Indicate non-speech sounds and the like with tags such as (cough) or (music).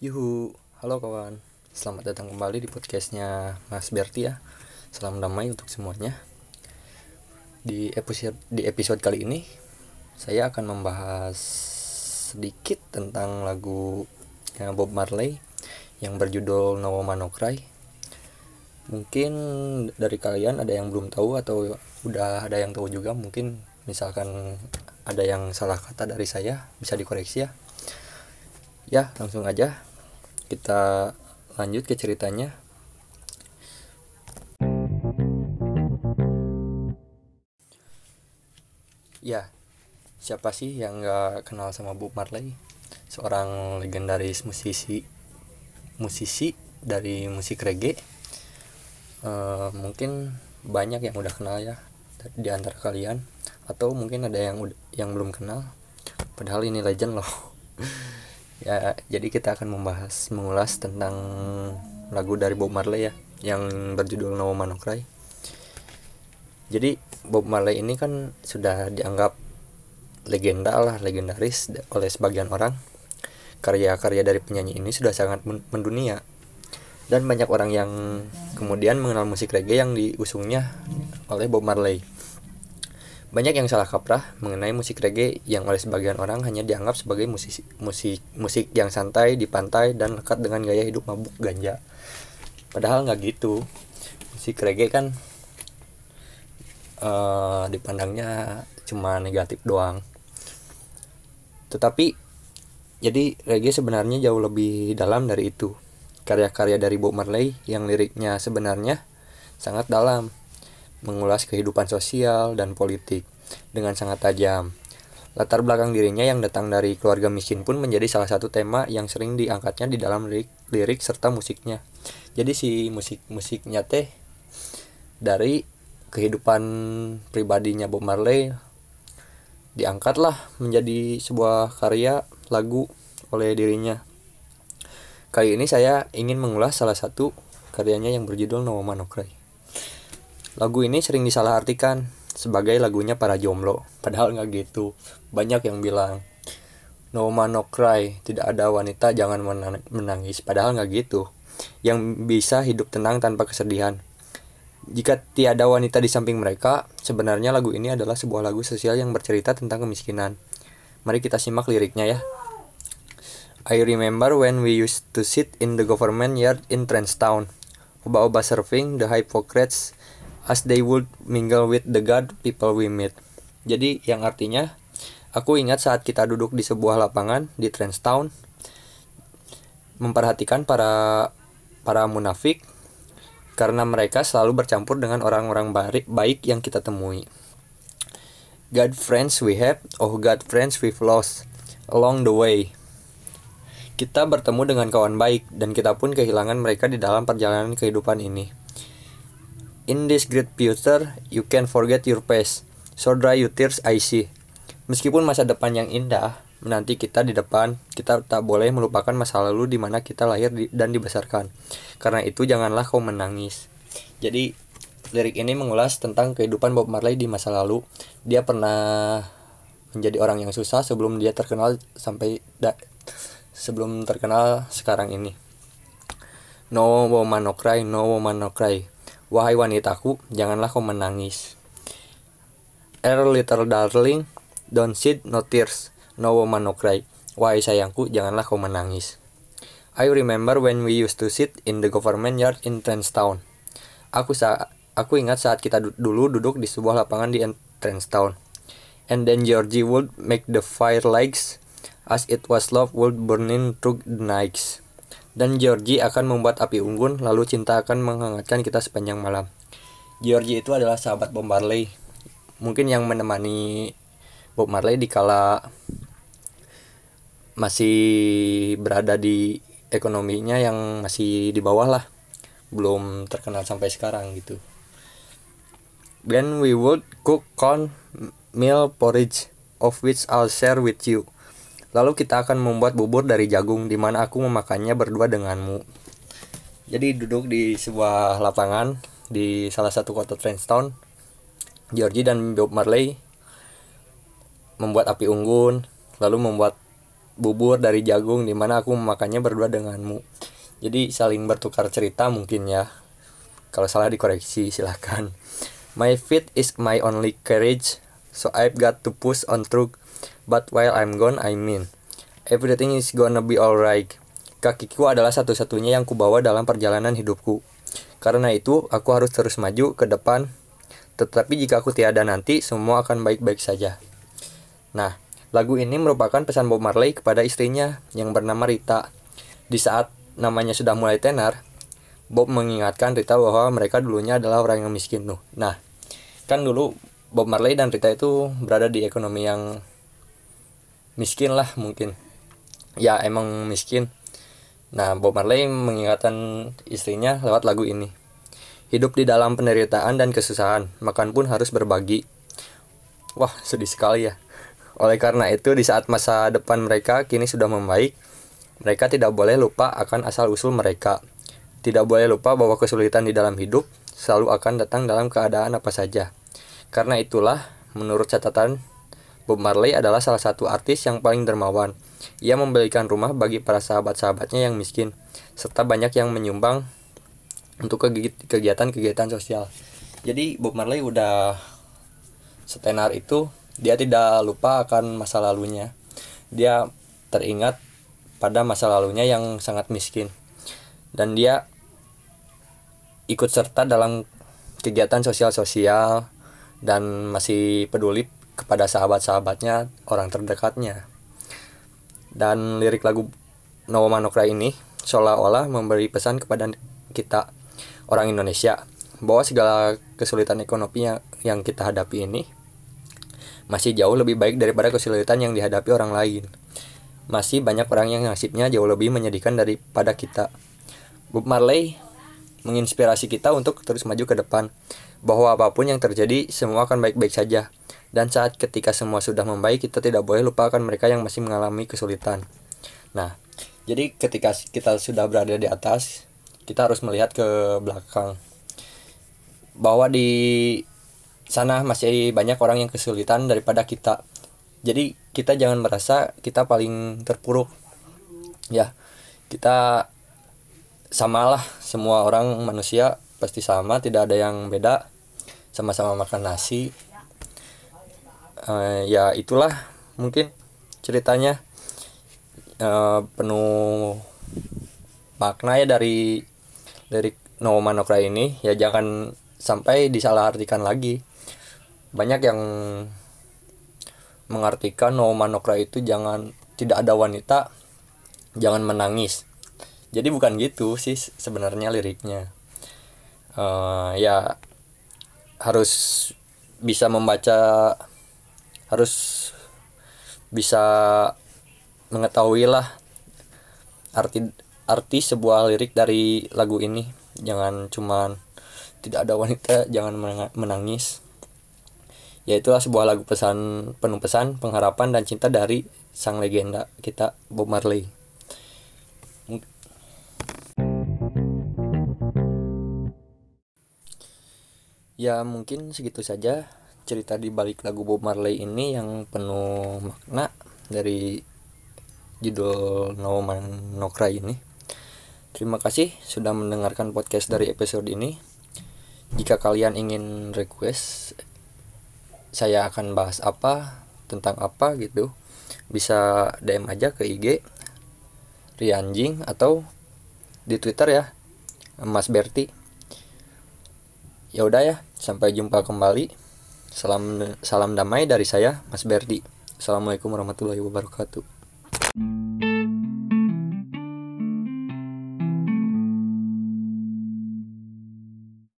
Yuhu, halo kawan. Selamat datang kembali di podcastnya Mas Berti ya. Salam damai untuk semuanya. Di episode di episode kali ini saya akan membahas sedikit tentang lagu Bob Marley yang berjudul No Woman No Cry. Mungkin dari kalian ada yang belum tahu atau udah ada yang tahu juga mungkin misalkan ada yang salah kata dari saya bisa dikoreksi ya. Ya, langsung aja kita lanjut ke ceritanya. Ya, siapa sih yang nggak kenal sama Bob Marley? Seorang legendaris musisi, musisi dari musik reggae. Uh, mungkin banyak yang udah kenal ya di antara kalian, atau mungkin ada yang yang belum kenal. Padahal ini legend loh. (laughs) ya jadi kita akan membahas mengulas tentang lagu dari Bob Marley ya yang berjudul No Woman No Cry jadi Bob Marley ini kan sudah dianggap legenda lah legendaris oleh sebagian orang. Karya-karya dari penyanyi ini sudah sangat mendunia. Dan banyak orang yang kemudian mengenal musik reggae yang diusungnya oleh Bob Marley banyak yang salah kaprah mengenai musik reggae yang oleh sebagian orang hanya dianggap sebagai musik musik musik yang santai di pantai dan lekat dengan gaya hidup mabuk ganja. Padahal nggak gitu. Musik reggae kan uh, dipandangnya cuma negatif doang. Tetapi jadi reggae sebenarnya jauh lebih dalam dari itu. Karya-karya dari Bob Marley yang liriknya sebenarnya sangat dalam mengulas kehidupan sosial dan politik dengan sangat tajam. Latar belakang dirinya yang datang dari keluarga miskin pun menjadi salah satu tema yang sering diangkatnya di dalam lirik, lirik serta musiknya. Jadi si musik-musiknya teh dari kehidupan pribadinya Bob Marley diangkatlah menjadi sebuah karya lagu oleh dirinya. Kali ini saya ingin mengulas salah satu karyanya yang berjudul No Woman No Cry. Lagu ini sering disalahartikan sebagai lagunya para jomblo. Padahal nggak gitu. Banyak yang bilang No man no cry, tidak ada wanita jangan menangis. Padahal nggak gitu. Yang bisa hidup tenang tanpa kesedihan. Jika tiada wanita di samping mereka, sebenarnya lagu ini adalah sebuah lagu sosial yang bercerita tentang kemiskinan. Mari kita simak liriknya ya. I remember when we used to sit in the government yard in Trenchtown. Oba-oba surfing, the hypocrites as they would mingle with the God people we meet. Jadi yang artinya aku ingat saat kita duduk di sebuah lapangan di Trenchtown memperhatikan para para munafik karena mereka selalu bercampur dengan orang-orang baik yang kita temui. God friends we have, oh God friends we've lost along the way. Kita bertemu dengan kawan baik dan kita pun kehilangan mereka di dalam perjalanan kehidupan ini. In this great future, you can forget your past. So dry your tears I see. Meskipun masa depan yang indah menanti kita di depan, kita tak boleh melupakan masa lalu di mana kita lahir dan dibesarkan. Karena itu janganlah kau menangis. Jadi lirik ini mengulas tentang kehidupan Bob Marley di masa lalu. Dia pernah menjadi orang yang susah sebelum dia terkenal sampai da, sebelum terkenal sekarang ini. No woman no cry, no woman no cry. Wahai wanitaku, janganlah kau menangis. Air little darling, don't shed no tears, no woman no cry. Wahai sayangku, janganlah kau menangis. I remember when we used to sit in the government yard in Trenchtown. Aku sa aku ingat saat kita dulu duduk di sebuah lapangan di Trenchtown. And then Georgie would make the fire lights as it was love would burning through the nights dan Georgie akan membuat api unggun, lalu cinta akan menghangatkan kita sepanjang malam. Georgie itu adalah sahabat Bob Marley, mungkin yang menemani Bob Marley di kala masih berada di ekonominya yang masih di bawah lah, belum terkenal sampai sekarang gitu. Then we would cook corn meal porridge, of which I'll share with you. Lalu kita akan membuat bubur dari jagung di mana aku memakannya berdua denganmu. Jadi duduk di sebuah lapangan di salah satu kota Trenchtown. Georgie dan Bob Marley membuat api unggun, lalu membuat bubur dari jagung di mana aku memakannya berdua denganmu jadi saling bertukar cerita mungkin ya kalau salah dikoreksi silahkan my feet is my only courage so I've got to push on through but while I'm gone I mean everything is gonna be alright kakiku adalah satu-satunya yang kubawa dalam perjalanan hidupku karena itu aku harus terus maju ke depan tetapi jika aku tiada nanti, semua akan baik-baik saja. Nah, lagu ini merupakan pesan Bob Marley kepada istrinya yang bernama Rita. Di saat namanya sudah mulai tenar, Bob mengingatkan Rita bahwa mereka dulunya adalah orang yang miskin tuh. Nah, kan dulu Bob Marley dan Rita itu berada di ekonomi yang miskin lah mungkin. Ya emang miskin. Nah, Bob Marley mengingatkan istrinya lewat lagu ini. Hidup di dalam penderitaan dan kesusahan, makan pun harus berbagi. Wah, sedih sekali ya. Oleh karena itu, di saat masa depan mereka kini sudah membaik, mereka tidak boleh lupa akan asal-usul mereka. Tidak boleh lupa bahwa kesulitan di dalam hidup selalu akan datang dalam keadaan apa saja. Karena itulah, menurut catatan, Bob Marley adalah salah satu artis yang paling dermawan. Ia membelikan rumah bagi para sahabat-sahabatnya yang miskin, serta banyak yang menyumbang untuk kegiatan-kegiatan sosial. Jadi Bob Marley udah setenar itu dia tidak lupa akan masa lalunya. Dia teringat pada masa lalunya yang sangat miskin. Dan dia ikut serta dalam kegiatan sosial-sosial dan masih peduli kepada sahabat-sahabatnya, orang terdekatnya. Dan lirik lagu No Manokra ini seolah-olah memberi pesan kepada kita orang Indonesia bahwa segala kesulitan ekonomi yang kita hadapi ini masih jauh lebih baik daripada kesulitan yang dihadapi orang lain. Masih banyak orang yang nasibnya jauh lebih menyedihkan daripada kita. Bob Marley menginspirasi kita untuk terus maju ke depan, bahwa apa pun yang terjadi semua akan baik-baik saja. Dan saat ketika semua sudah membaik, kita tidak boleh lupakan mereka yang masih mengalami kesulitan. Nah, jadi ketika kita sudah berada di atas, kita harus melihat ke belakang bahwa di sana masih banyak orang yang kesulitan daripada kita jadi kita jangan merasa kita paling terpuruk ya kita samalah semua orang manusia pasti sama tidak ada yang beda. Sama-sama makan nasi. Uh, ya itulah mungkin ceritanya. Uh, penuh makna ya dari dari No Manokra ini. Ya jangan sampai disalahartikan lagi. Banyak yang mengartikan No Manokra itu jangan tidak ada wanita jangan menangis. Jadi bukan gitu sih sebenarnya liriknya uh, ya harus bisa membaca harus bisa mengetahui lah arti arti sebuah lirik dari lagu ini. Jangan cuman tidak ada wanita jangan menangis. Ya itulah sebuah lagu pesan penuh pesan pengharapan dan cinta dari sang legenda kita Bob Marley ya mungkin segitu saja cerita di balik lagu Bob Marley ini yang penuh makna dari judul No Man No Cry ini Terima kasih sudah mendengarkan podcast dari episode ini. Jika kalian ingin request saya akan bahas apa, tentang apa gitu, bisa DM aja ke IG Rianjing atau di Twitter ya, Mas Berti. Ya udah ya, sampai jumpa kembali. Salam salam damai dari saya, Mas Berti. Assalamualaikum warahmatullahi wabarakatuh.